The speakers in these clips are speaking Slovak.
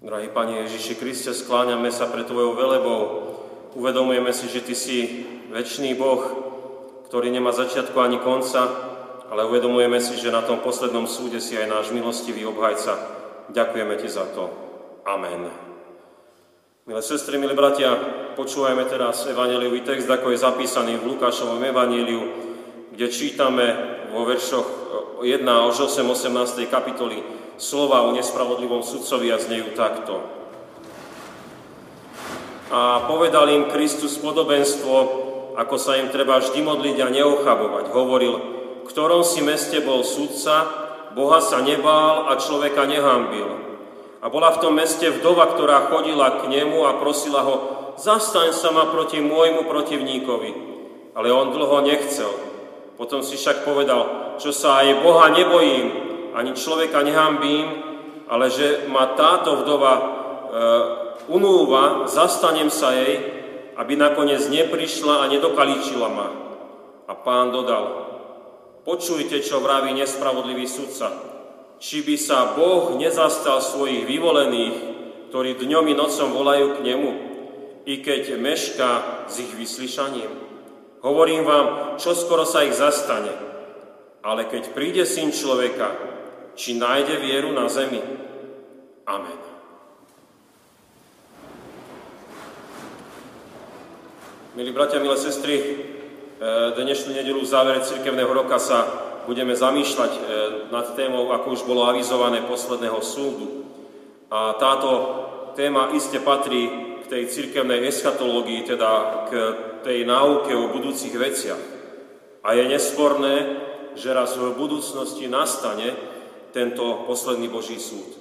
Drahý Pane Ježiši Kriste, skláňame sa pre Tvojou velebou. Uvedomujeme si, že Ty si väčší Boh, ktorý nemá začiatku ani konca, ale uvedomujeme si, že na tom poslednom súde si aj náš milostivý obhajca. Ďakujeme Ti za to. Amen. Milé sestry, milí bratia, počúvajme teraz evaneliový text, ako je zapísaný v Lukášovom evaníliu, kde čítame vo veršoch 1 až 8, 18. kapitoly slova o nespravodlivom sudcovi a znejú takto. A povedal im Kristus podobenstvo, ako sa im treba vždy modliť a neochabovať. Hovoril, v ktorom si meste bol sudca, Boha sa nebál a človeka nehambil. A bola v tom meste vdova, ktorá chodila k nemu a prosila ho, zastaň sa ma proti môjmu protivníkovi. Ale on dlho nechcel. Potom si však povedal, čo sa aj Boha nebojím, ani človeka nehambím, ale že ma táto vdova e, unúva, zastanem sa jej, aby nakoniec neprišla a nedokaličila ma. A pán dodal, počujte, čo vraví nespravodlivý sudca. Či by sa Boh nezastal svojich vyvolených, ktorí dňom i nocom volajú k nemu, i keď mešká s ich vyslyšaním. Hovorím vám, čo skoro sa ich zastane. Ale keď príde syn človeka, či nájde vieru na zemi. Amen. Milí bratia, milé sestry, e, dnešnú nedelu v závere cirkevného roka sa budeme zamýšľať e, nad témou, ako už bolo avizované, posledného súdu. A táto téma iste patrí k tej cirkevnej eschatológii, teda k tej náuke o budúcich veciach. A je nesporné, že raz v budúcnosti nastane, tento posledný Boží súd.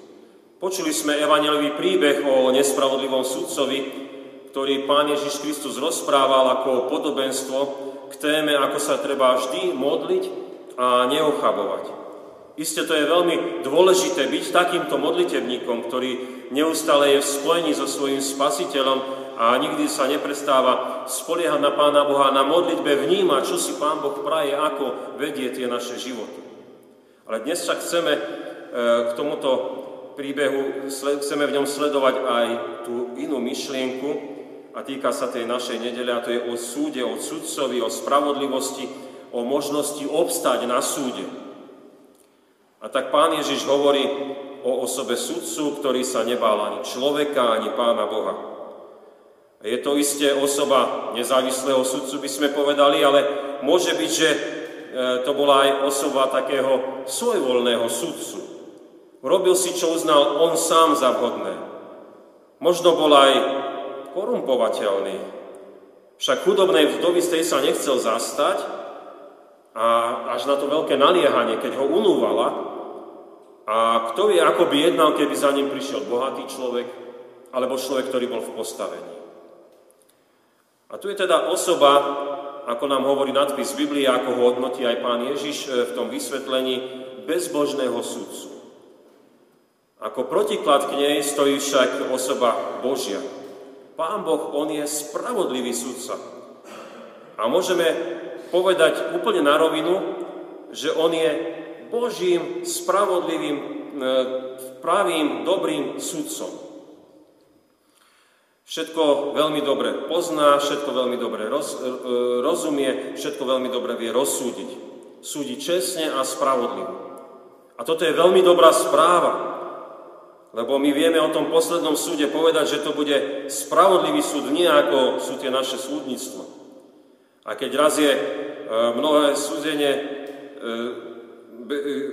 Počuli sme evangelový príbeh o nespravodlivom sudcovi, ktorý Pán Ježiš Kristus rozprával ako podobenstvo k téme, ako sa treba vždy modliť a neochabovať. Isté to je veľmi dôležité byť takýmto modlitebníkom, ktorý neustále je v spojení so svojím spasiteľom a nikdy sa neprestáva spoliehať na Pána Boha, na modlitbe vníma, čo si Pán Boh praje, ako vedie tie naše životy. Ale dnes však chceme e, k tomuto príbehu, chceme v ňom sledovať aj tú inú myšlienku a týka sa tej našej nedele a to je o súde, o sudcovi, o spravodlivosti, o možnosti obstať na súde. A tak pán Ježiš hovorí o osobe sudcu, ktorý sa nebál ani človeka, ani pána Boha. Je to isté osoba nezávislého sudcu, by sme povedali, ale môže byť, že to bola aj osoba takého svojvoľného sudcu. Robil si, čo uznal on sám za vhodné. Možno bol aj korumpovateľný. Však chudobnej vdovy z tej sa nechcel zastať a až na to veľké naliehanie, keď ho unúvala. A kto vie, ako by jednal, keby za ním prišiel bohatý človek alebo človek, ktorý bol v postavení. A tu je teda osoba, ako nám hovorí nadpis Biblie, ako ho hodnotí aj pán Ježiš e, v tom vysvetlení, bezbožného sudcu. Ako protiklad k nej stojí však osoba Božia. Pán Boh, On je spravodlivý sudca. A môžeme povedať úplne na rovinu, že On je Božím, spravodlivým, e, pravým, dobrým sudcom. Všetko veľmi dobre pozná, všetko veľmi dobre roz, e, rozumie, všetko veľmi dobre vie rozsúdiť. Súdi čestne a spravodlivo. A toto je veľmi dobrá správa, lebo my vieme o tom poslednom súde povedať, že to bude spravodlivý súd, nie ako sú tie naše súdnictvo. A keď raz je e, mnohé súdenie e,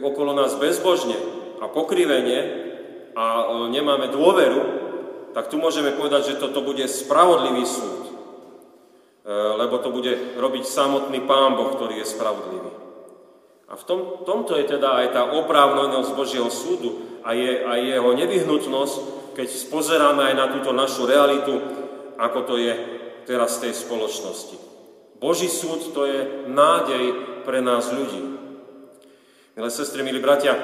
okolo nás bezbožne a pokrivenie a nemáme dôveru, tak tu môžeme povedať, že toto bude spravodlivý súd, e, lebo to bude robiť samotný Pán Boh, ktorý je spravodlivý. A v tom, tomto je teda aj tá oprávnenosť Božieho súdu a, je, a jeho nevyhnutnosť, keď spozeráme aj na túto našu realitu, ako to je teraz v tej spoločnosti. Boží súd to je nádej pre nás ľudí. Milé sestry, milí bratia,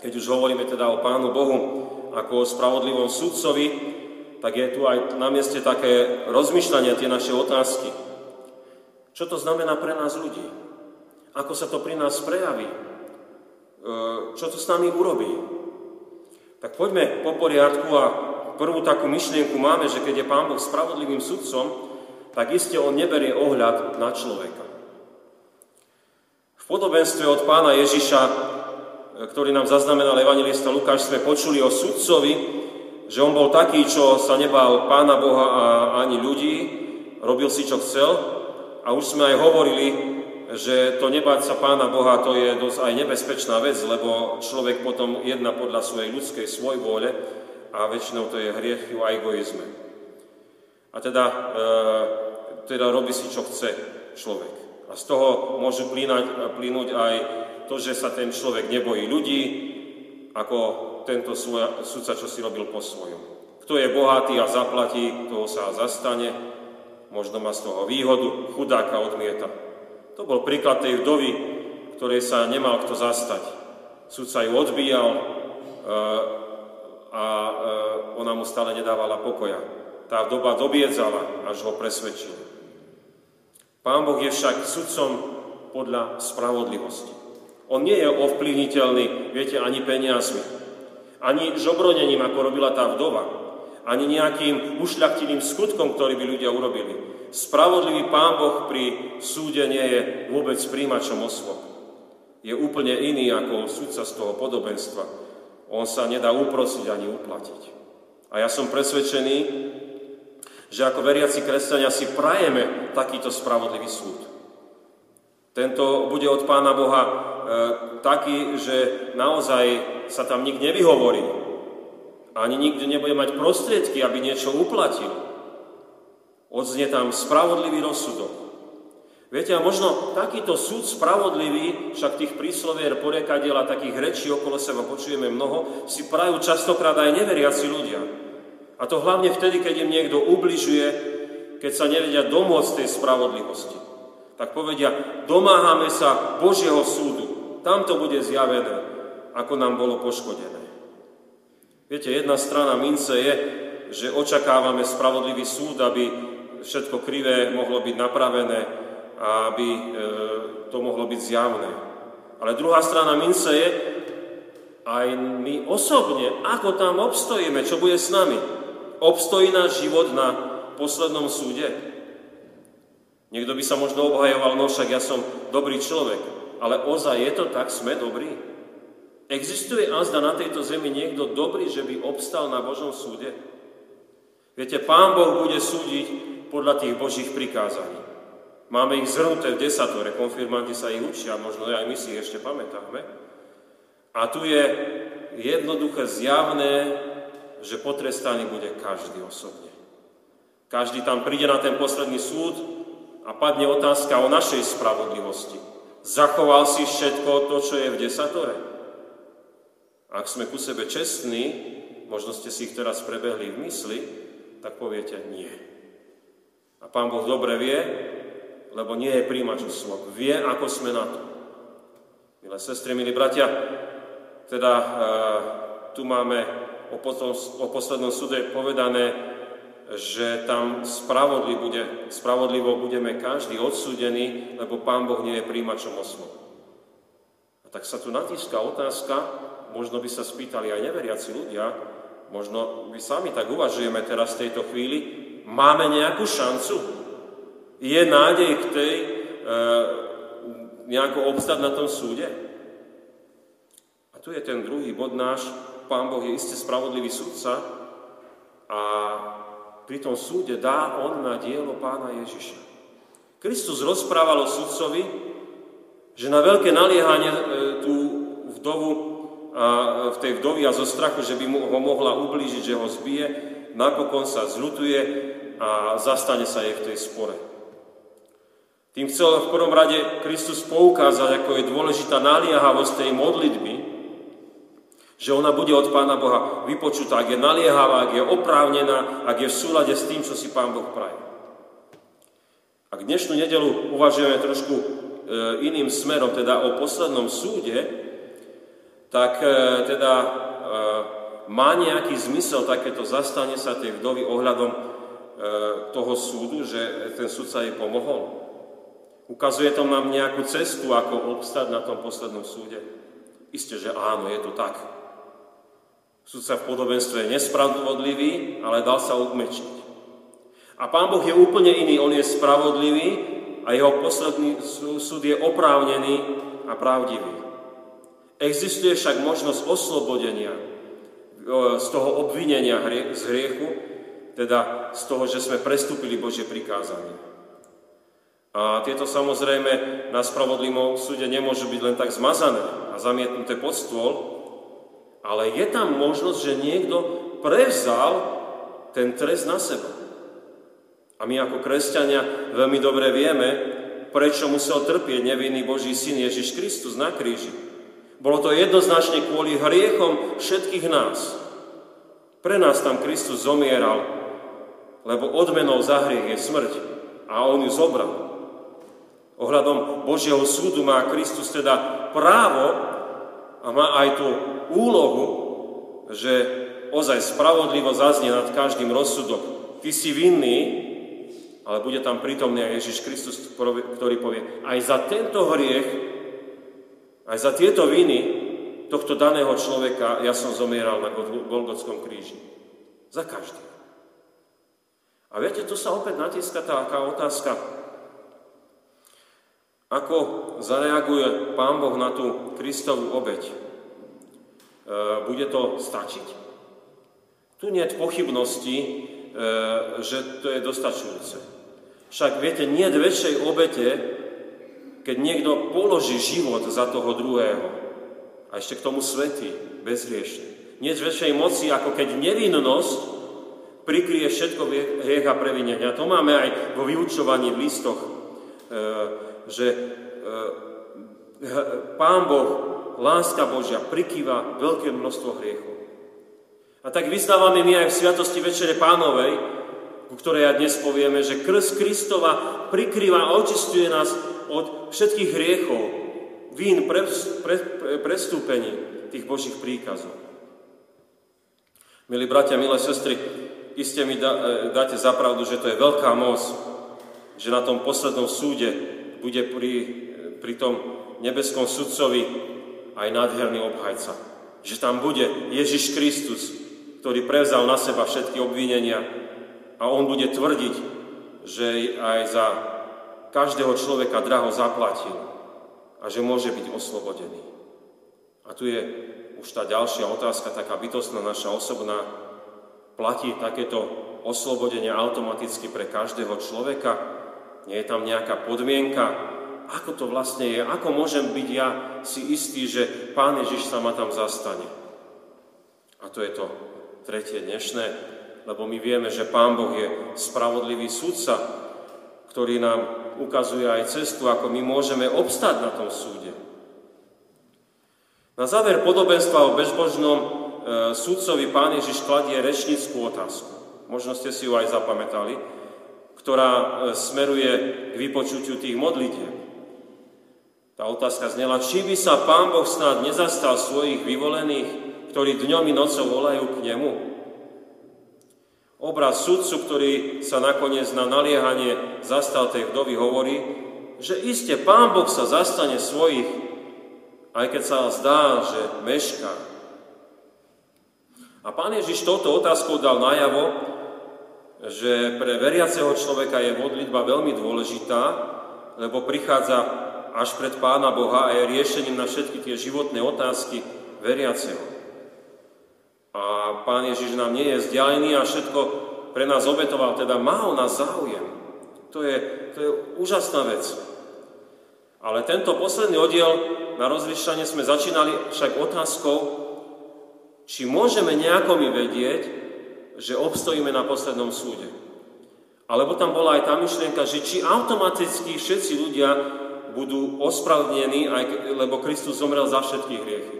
keď už hovoríme teda o Pánu Bohu, ako o spravodlivom sudcovi, tak je tu aj na mieste také rozmýšľanie, tie naše otázky. Čo to znamená pre nás ľudí? Ako sa to pri nás prejaví? E, čo to s nami urobí? Tak poďme po poriadku a prvú takú myšlienku máme, že keď je Pán Boh spravodlivým sudcom, tak iste On neberie ohľad na človeka. V podobenstve od pána Ježiša, ktorý nám zaznamenal evangelista Lukáš, sme počuli o sudcovi, že on bol taký, čo sa nebál pána Boha a ani ľudí, robil si, čo chcel. A už sme aj hovorili, že to nebáť sa Pána Boha, to je dosť aj nebezpečná vec, lebo človek potom jedná podľa svojej ľudskej svojvôle a väčšinou to je hriech a egoizme. A teda, e, teda robí si, čo chce človek. A z toho môžu plínať, plínuť aj to, že sa ten človek nebojí ľudí, ako tento sudca, čo si robil po svojom. Kto je bohatý a zaplatí, toho sa zastane, možno má z toho výhodu, chudáka odmieta. To bol príklad tej vdovy, ktorej sa nemal kto zastať. Sudca ju odbíjal e, a e, ona mu stále nedávala pokoja. Tá doba dobiedzala, až ho presvedčil. Pán Boh je však sudcom podľa spravodlivosti. On nie je ovplyvniteľný, viete, ani peniazmi, ani žobronením, ako robila tá vdova, ani nejakým ušľachtilým skutkom, ktorý by ľudia urobili. Spravodlivý Pán Boh pri súde nie je vôbec príjimačom osôb. Je úplne iný ako sudca z toho podobenstva. On sa nedá uprosiť ani uplatiť. A ja som presvedčený, že ako veriaci kresťania si prajeme takýto spravodlivý súd. Tento bude od Pána Boha taký, že naozaj sa tam nik nevyhovorí. Ani nikto nebude mať prostriedky, aby niečo uplatil. Odznie tam spravodlivý rozsudok. Viete, a možno takýto súd spravodlivý, však tých príslovier, porekadiel a takých rečí okolo seba počujeme mnoho, si prajú častokrát aj neveriaci ľudia. A to hlavne vtedy, keď im niekto ubližuje, keď sa nevedia domôcť tej spravodlivosti. Tak povedia, domáhame sa Božieho súdu. Tam to bude zjavené, ako nám bolo poškodené. Viete, jedna strana mince je, že očakávame spravodlivý súd, aby všetko krivé mohlo byť napravené a aby e, to mohlo byť zjavné. Ale druhá strana mince je, aj my osobne, ako tam obstojíme, čo bude s nami. Obstojí náš život na poslednom súde? Niekto by sa možno obhajoval, no však ja som dobrý človek, ale ozaj je to tak, sme dobrí? Existuje azda na tejto zemi niekto dobrý, že by obstal na Božom súde? Viete, Pán Boh bude súdiť podľa tých Božích prikázaní. Máme ich zhrnuté v desatore, konfirmanti sa ich učia, možno aj my si ich ešte pamätáme. A tu je jednoduché zjavné, že potrestaný bude každý osobne. Každý tam príde na ten posledný súd a padne otázka o našej spravodlivosti. Zachoval si všetko to, čo je v desatore? Ak sme ku sebe čestní, možno ste si ich teraz prebehli v mysli, tak poviete nie. A Pán Boh dobre vie, lebo nie je príjimač osôb. Vie, ako sme na to. Milé sestry, milí bratia, teda e, tu máme o, potom, o poslednom súde povedané, že tam spravodlivo, bude, spravodlivo budeme každý odsúdený, lebo Pán Boh nie je príjimačom osôb. A tak sa tu natíska otázka, možno by sa spýtali aj neveriaci ľudia, možno my sami tak uvažujeme teraz v tejto chvíli, Máme nejakú šancu? Je nádej k tej e, nejako obstať na tom súde? A tu je ten druhý bod náš. Pán Boh je iste spravodlivý sudca a pri tom súde dá on na dielo pána Ježiša. Kristus rozprával o sudcovi, že na veľké naliehanie e, tú vdovu a v tej vdovi a zo strachu, že by mu ho mohla ublížiť, že ho zbije, napokon sa zľutuje a zastane sa jej v tej spore. Tým chcel v prvom rade Kristus poukázať, ako je dôležitá naliehavosť tej modlitby, že ona bude od Pána Boha vypočutá, ak je naliehavá, ak je oprávnená, ak je v súlade s tým, čo si Pán Boh praje. Ak dnešnú nedelu uvažujeme trošku e, iným smerom, teda o poslednom súde, tak e, teda e, má nejaký zmysel takéto zastanie sa tej vdovy ohľadom E, toho súdu, že ten sudca jej pomohol? Ukazuje to nám nejakú cestu, ako obstať na tom poslednom súde? Isté, že áno, je to tak. Sudca v podobenstve je nespravodlivý, ale dal sa ukmečiť. A Pán Boh je úplne iný, On je spravodlivý a jeho posledný súd je oprávnený a pravdivý. Existuje však možnosť oslobodenia e, z toho obvinenia z hriechu, teda z toho, že sme prestúpili Božie prikázanie. A tieto samozrejme na spravodlivom súde nemôžu byť len tak zmazané a zamietnuté pod stôl, ale je tam možnosť, že niekto prevzal ten trest na seba. A my ako kresťania veľmi dobre vieme, prečo musel trpieť nevinný Boží syn Ježiš Kristus na kríži. Bolo to jednoznačne kvôli hriechom všetkých nás. Pre nás tam Kristus zomieral, lebo odmenou za hriech je smrť a on ju zobral. Ohľadom Božieho súdu má Kristus teda právo a má aj tú úlohu, že ozaj spravodlivo zaznie nad každým rozsudok. Ty si vinný, ale bude tam prítomný aj Ježiš Kristus, ktorý povie, aj za tento hriech aj za tieto viny tohto daného človeka ja som zomieral na Golgotskom kríži. Za každý. A viete, tu sa opäť natíska taká otázka. Ako zareaguje Pán Boh na tú Kristovú obeď? E, bude to stačiť? Tu nie je pochybnosti, e, že to je dostačujúce. Však viete, nie je väčšej obete, keď niekto položí život za toho druhého a ešte k tomu svetý, bezriešný. Nie z väčšej moci, ako keď nevinnosť prikrie všetko hriech a previnenia. To máme aj vo vyučovaní v listoch, e, že Pán Boh, láska Božia prikýva veľké množstvo hriechov. A tak vyznávame my aj v Sviatosti Večere Pánovej, ku ktorej ja dnes povieme, že krst Kristova prikrýva a očistuje nás od všetkých hriechov, vín pre, pre, pre, prestúpení tých Božích príkazov. Milí bratia, milé sestry, iste mi da, e, dáte zapravdu, že to je veľká moc, že na tom poslednom súde bude pri, pri tom nebeskom sudcovi aj nádherný obhajca. Že tam bude Ježiš Kristus, ktorý prevzal na seba všetky obvinenia a on bude tvrdiť, že aj za každého človeka draho zaplatil a že môže byť oslobodený. A tu je už tá ďalšia otázka, taká bytostná naša osobná. Platí takéto oslobodenie automaticky pre každého človeka? Nie je tam nejaká podmienka? Ako to vlastne je? Ako môžem byť ja si istý, že Pán Ježiš sa ma tam zastane? A to je to tretie dnešné, lebo my vieme, že Pán Boh je spravodlivý sudca, ktorý nám ukazuje aj cestu, ako my môžeme obstať na tom súde. Na záver podobenstva o bezbožnom e, súdcovi pán Ježiš kladie rečnickú otázku. Možno ste si ju aj zapamätali, ktorá e, smeruje k vypočutiu tých modlitieb. Tá otázka znela, či by sa pán Boh snad nezastal svojich vyvolených, ktorí dňom i nocou volajú k nemu, Obraz sudcu, ktorý sa nakoniec na naliehanie zastal tej vdovy, hovorí, že iste Pán Boh sa zastane svojich, aj keď sa zdá, že mešká. A Pán Ježiš touto otázkou dal najavo, že pre veriaceho človeka je modlitba veľmi dôležitá, lebo prichádza až pred Pána Boha a je riešením na všetky tie životné otázky veriaceho. A Pán Ježiš nám nie je vzdialený a všetko pre nás obetoval, teda má o nás záujem. To je, to je úžasná vec. Ale tento posledný oddiel na rozlišanie sme začínali však otázkou, či môžeme nejako my vedieť, že obstojíme na poslednom súde. Alebo tam bola aj tá myšlienka, že či automaticky všetci ľudia budú ospravedlnení, lebo Kristus zomrel za všetky hriechy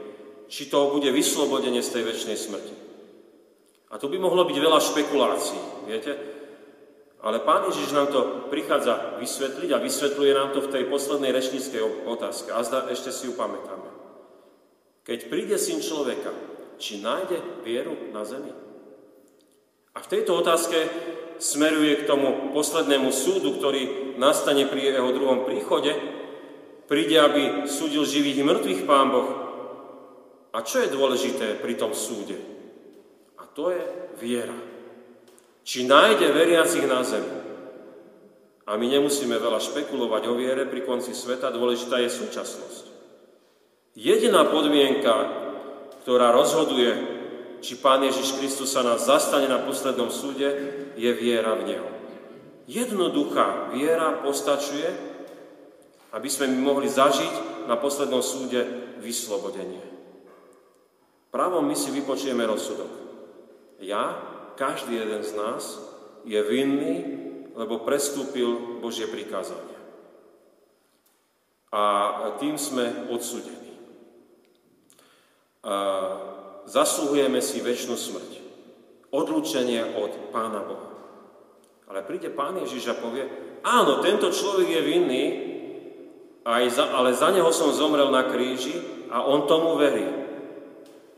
či to bude vyslobodenie z tej väčšnej smrti. A tu by mohlo byť veľa špekulácií, viete? Ale Pán Ježiš nám to prichádza vysvetliť a vysvetľuje nám to v tej poslednej rečníckej otázke. A zda ešte si ju pamätáme. Keď príde syn človeka, či nájde vieru na zemi? A v tejto otázke smeruje k tomu poslednému súdu, ktorý nastane pri jeho druhom príchode. Príde, aby súdil živých i mŕtvych Pán Boh a čo je dôležité pri tom súde? A to je viera. Či nájde veriacich na zemi. A my nemusíme veľa špekulovať o viere pri konci sveta, dôležitá je súčasnosť. Jediná podmienka, ktorá rozhoduje, či Pán Ježiš Kristus sa nás zastane na poslednom súde, je viera v Neho. Jednoduchá viera postačuje, aby sme mohli zažiť na poslednom súde vyslobodenie. Právom my si vypočujeme rozsudok. Ja, každý jeden z nás, je vinný, lebo prestúpil Božie prikázanie. A tým sme odsudení. Zasluhujeme si väčšinu smrť. Odlučenie od Pána Boha. Ale príde Pán Ježiš a povie, áno, tento človek je vinný, aj za, ale za neho som zomrel na kríži a on tomu verí.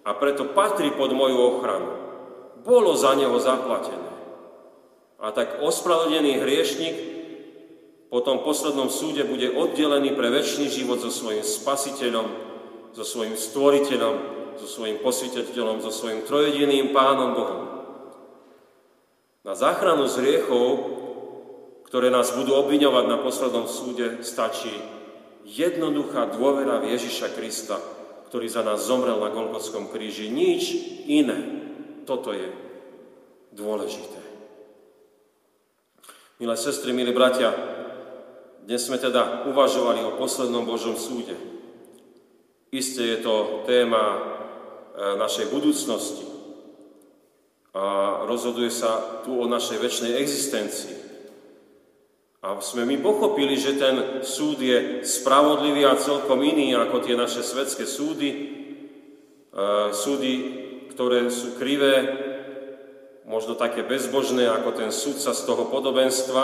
A preto patrí pod moju ochranu. Bolo za neho zaplatené. A tak ospravedlený hriešnik po tom poslednom súde bude oddelený pre väčší život so svojím spasiteľom, so svojím stvoriteľom, so svojím posviteľom, so svojím trojediným pánom Bohom. Na záchranu z hriechov, ktoré nás budú obviňovať na poslednom súde, stačí jednoduchá dôvera v Ježiša Krista, ktorý za nás zomrel na Golgotskom kríži. Nič iné. Toto je dôležité. Milé sestry, milí bratia, dnes sme teda uvažovali o poslednom Božom súde. Isté je to téma e, našej budúcnosti, a rozhoduje sa tu o našej väčšnej existencii. A sme my pochopili, že ten súd je spravodlivý a celkom iný ako tie naše svetské súdy. E, súdy, ktoré sú krivé, možno také bezbožné ako ten súdca z toho podobenstva,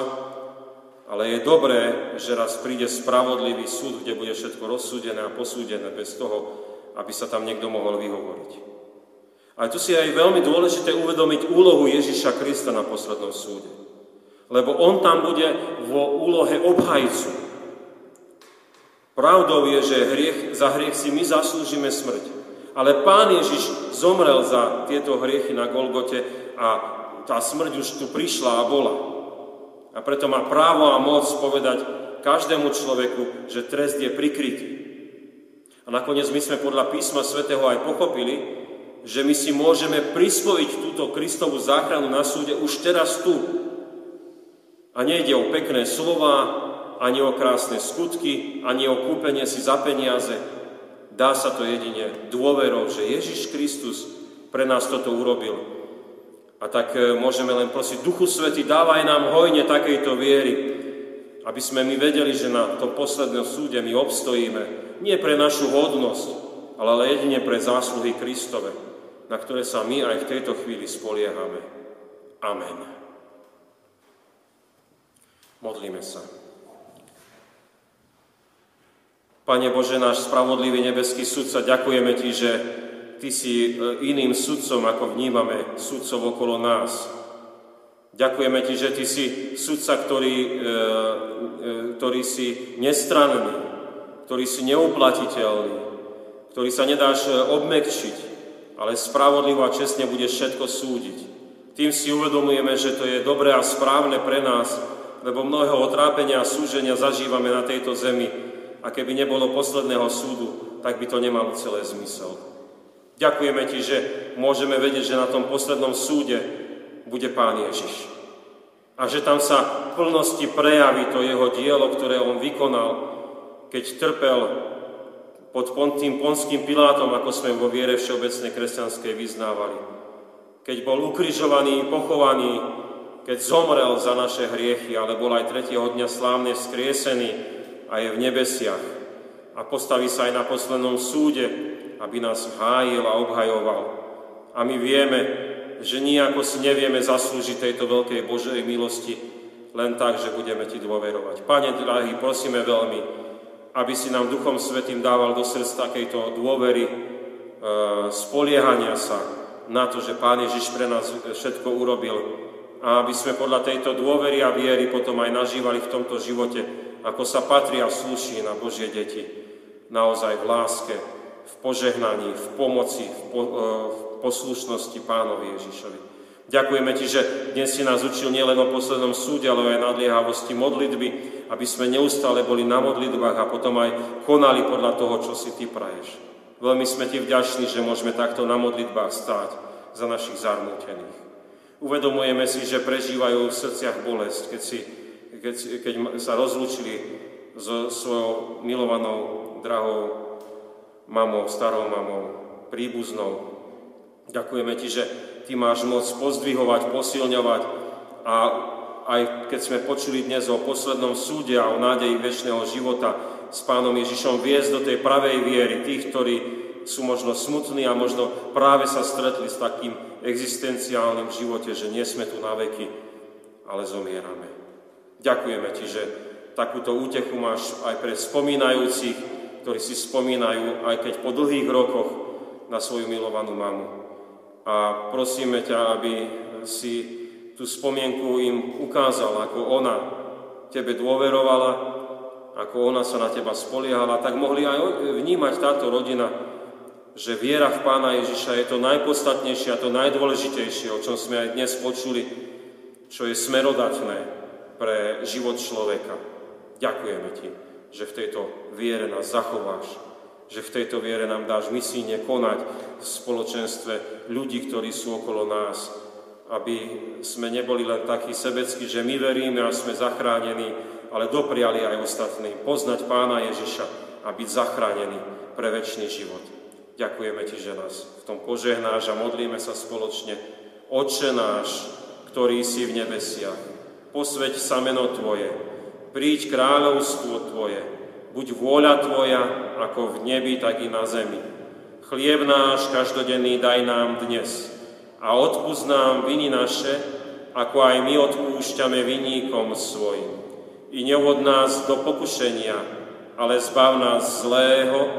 ale je dobré, že raz príde spravodlivý súd, kde bude všetko rozsúdené a posúdené bez toho, aby sa tam niekto mohol vyhovoriť. A tu si aj veľmi dôležité uvedomiť úlohu Ježiša Krista na poslednom súde. Lebo on tam bude vo úlohe obhajcu. Pravdou je, že hriech, za hriech si my zaslúžime smrť. Ale Pán Ježiš zomrel za tieto hriechy na Golgote a tá smrť už tu prišla a bola. A preto má právo a moc povedať každému človeku, že trest je prikrytý. A nakoniec my sme podľa písma svätého aj pochopili, že my si môžeme prisvojiť túto Kristovú záchranu na súde už teraz tu. A nejde o pekné slova, ani o krásne skutky, ani o kúpenie si za peniaze. Dá sa to jedine dôverou, že Ježiš Kristus pre nás toto urobil. A tak e, môžeme len prosiť, Duchu Svety, dávaj nám hojne takejto viery, aby sme my vedeli, že na tom poslednom súde my obstojíme. Nie pre našu hodnosť, ale jedine pre zásluhy Kristove na ktoré sa my aj v tejto chvíli spoliehame. Amen. Modlíme sa. Pane Bože, náš spravodlivý nebeský sudca, ďakujeme Ti, že Ty si e, iným sudcom, ako vnímame sudcov okolo nás. Ďakujeme Ti, že Ty si sudca, ktorý, e, e, ktorý si nestranný, ktorý si neuplatiteľný, ktorý sa nedáš obmekčiť, ale spravodlivo a čestne bude všetko súdiť. Tým si uvedomujeme, že to je dobré a správne pre nás, lebo mnohého otrápenia a súženia zažívame na tejto zemi a keby nebolo posledného súdu, tak by to nemalo celé zmysel. Ďakujeme Ti, že môžeme vedieť, že na tom poslednom súde bude Pán Ježiš. A že tam sa v plnosti prejaví to jeho dielo, ktoré on vykonal, keď trpel pod tým ponským Pilátom, ako sme vo viere všeobecnej kresťanskej vyznávali. Keď bol ukrižovaný, pochovaný, keď zomrel za naše hriechy, ale bol aj tretieho dňa slávne vzkriesený a je v nebesiach. A postaví sa aj na poslednom súde, aby nás hájil a obhajoval. A my vieme, že nijako si nevieme zaslúžiť tejto veľkej Božej milosti, len tak, že budeme Ti dôverovať. Pane, drahý, prosíme veľmi, aby si nám Duchom Svetým dával do srdc takejto dôvery, e, spoliehania sa na to, že Pán Ježiš pre nás všetko urobil a aby sme podľa tejto dôvery a viery potom aj nažívali v tomto živote, ako sa patrí a slúší na Božie deti, naozaj v láske, v požehnaní, v pomoci, v, po, e, v poslušnosti pánovi Ježišovi. Ďakujeme Ti, že dnes si nás učil nielen o poslednom súde, ale aj nadliehavosti modlitby, aby sme neustále boli na modlitbách a potom aj konali podľa toho, čo si Ty praješ. Veľmi sme Ti vďační, že môžeme takto na modlitbách stáť za našich zarmútených. Uvedomujeme si, že prežívajú v srdciach bolesť, keď, si, keď, keď sa rozlúčili so svojou milovanou, drahou mamou, starou mamou, príbuznou. Ďakujeme Ti, že Ty máš moc pozdvihovať, posilňovať a aj keď sme počuli dnes o poslednom súde a o nádeji väčšného života s Pánom Ježišom viesť do tej pravej viery tých, ktorí sú možno smutní a možno práve sa stretli s takým existenciálnym živote, že nie sme tu na veky, ale zomierame. Ďakujeme Ti, že takúto útechu máš aj pre spomínajúcich, ktorí si spomínajú, aj keď po dlhých rokoch, na svoju milovanú mamu. A prosíme ťa, aby si tú spomienku im ukázal, ako ona tebe dôverovala, ako ona sa na teba spoliehala, tak mohli aj vnímať táto rodina, že viera v Pána Ježiša je to najpodstatnejšie a to najdôležitejšie, o čom sme aj dnes počuli, čo je smerodatné pre život človeka. Ďakujeme Ti, že v tejto viere nás zachováš, že v tejto viere nám dáš misíne konať v spoločenstve ľudí, ktorí sú okolo nás, aby sme neboli len takí sebeckí, že my veríme a sme zachránení, ale dopriali aj ostatným poznať Pána Ježiša a byť zachránení pre väčší život. Ďakujeme Ti, že nás v tom požehnáš a modlíme sa spoločne. Oče náš, ktorý si v nebesiach, posveď sa meno Tvoje, príď kráľovstvo Tvoje, buď vôľa Tvoja, ako v nebi, tak i na zemi. Chlieb náš každodenný daj nám dnes a odpúsť nám viny naše, ako aj my odpúšťame viníkom svojim. I neuvod nás do pokušenia, ale zbav nás zlého,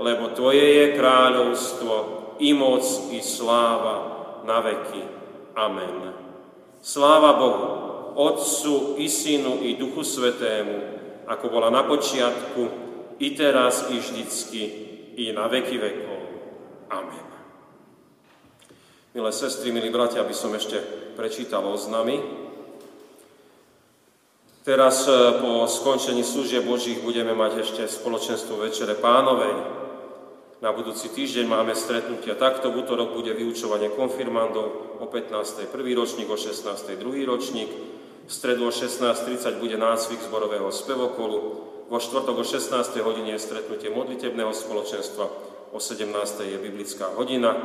lebo Tvoje je kráľovstvo, i moc, i sláva na veky. Amen. Sláva Bohu, Otcu i Synu i Duchu Svetému, ako bola na počiatku, i teraz, i vždycky, i na veky vekov. Amen. Milé sestry, milí bratia, aby som ešte prečítal oznamy. Teraz e, po skončení služieb Božích budeme mať ešte spoločenstvo Večere Pánovej. Na budúci týždeň máme stretnutia takto. V útorok bude vyučovanie konfirmandov o 15. prvý ročník, o 16. druhý ročník. V stredu o 16.30 bude nácvik zborového spevokolu, vo štvrtok o 16. hodine je stretnutie modlitebného spoločenstva, o 17. je biblická hodina,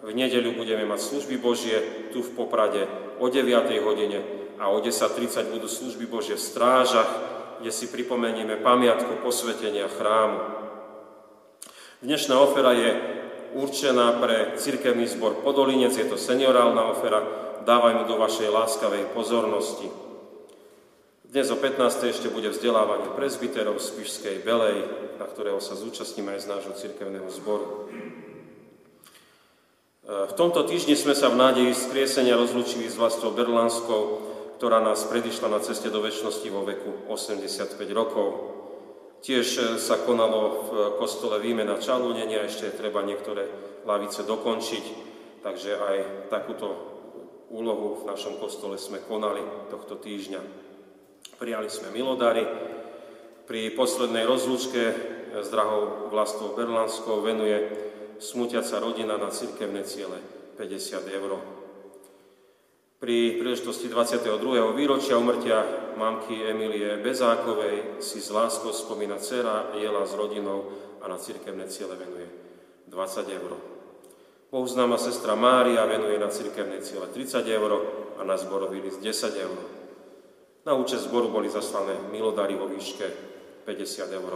v nedeľu budeme mať služby Božie tu v Poprade o 9. hodine a o 10.30 budú služby Božie v strážach, kde si pripomenieme pamiatku posvetenia chrámu. Dnešná ofera je určená pre cirkevný zbor Podolinec, je to seniorálna ofera, dávaj mu do vašej láskavej pozornosti. Dnes o 15. ešte bude vzdelávanie prezbiterov z Pišskej Belej, na ktorého sa zúčastníme aj z nášho cirkevného zboru. E, v tomto týždni sme sa v nádeji skriesenia rozlúčili s vlastou Berlanskou, ktorá nás predišla na ceste do väčšnosti vo veku 85 rokov. Tiež e, sa konalo v kostole výmena čalúnenia, ešte treba niektoré lavice dokončiť, takže aj takúto úlohu v našom kostole sme konali tohto týždňa. Prijali sme milodary. Pri poslednej rozlúčke s drahou vlastou Berlanskou venuje smutiaca rodina na cirkevné ciele 50 eur. Pri príležitosti 22. výročia umrtia mamky Emilie Bezákovej si s láskou spomína dcera Jela s rodinou a na cirkevné ciele venuje 20 eur. Bohu známa sestra Mária venuje na cirkevné ciele 30 eur a na zborový list 10 eur. Na účest zboru boli zaslané milodary vo výške 50 eur.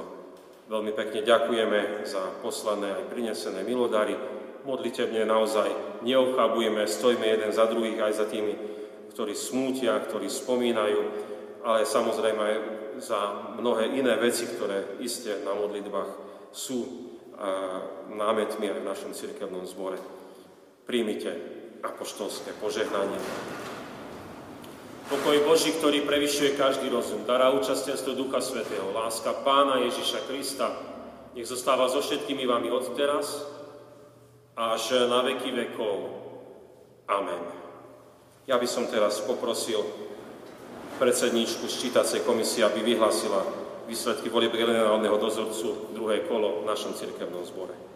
Veľmi pekne ďakujeme za poslané aj prinesené milodary. Modlitebne naozaj neochabujeme, stojíme jeden za druhých aj za tými, ktorí smútia, ktorí spomínajú, ale samozrejme aj za mnohé iné veci, ktoré iste na modlitbách sú námetmi aj v našom cirkevnom zbore. Príjmite apoštolské požehnanie. Pokoj Boží, ktorý prevyšuje každý rozum, dará účastenstvo Ducha Svetého, láska Pána Ježiša Krista, nech zostáva so všetkými vami od teraz až na veky vekov. Amen. Ja by som teraz poprosil predsedníčku ščítacej komisie, aby vyhlásila výsledky volieb generálneho dozorcu druhé kolo v našom cirkevnom zbore.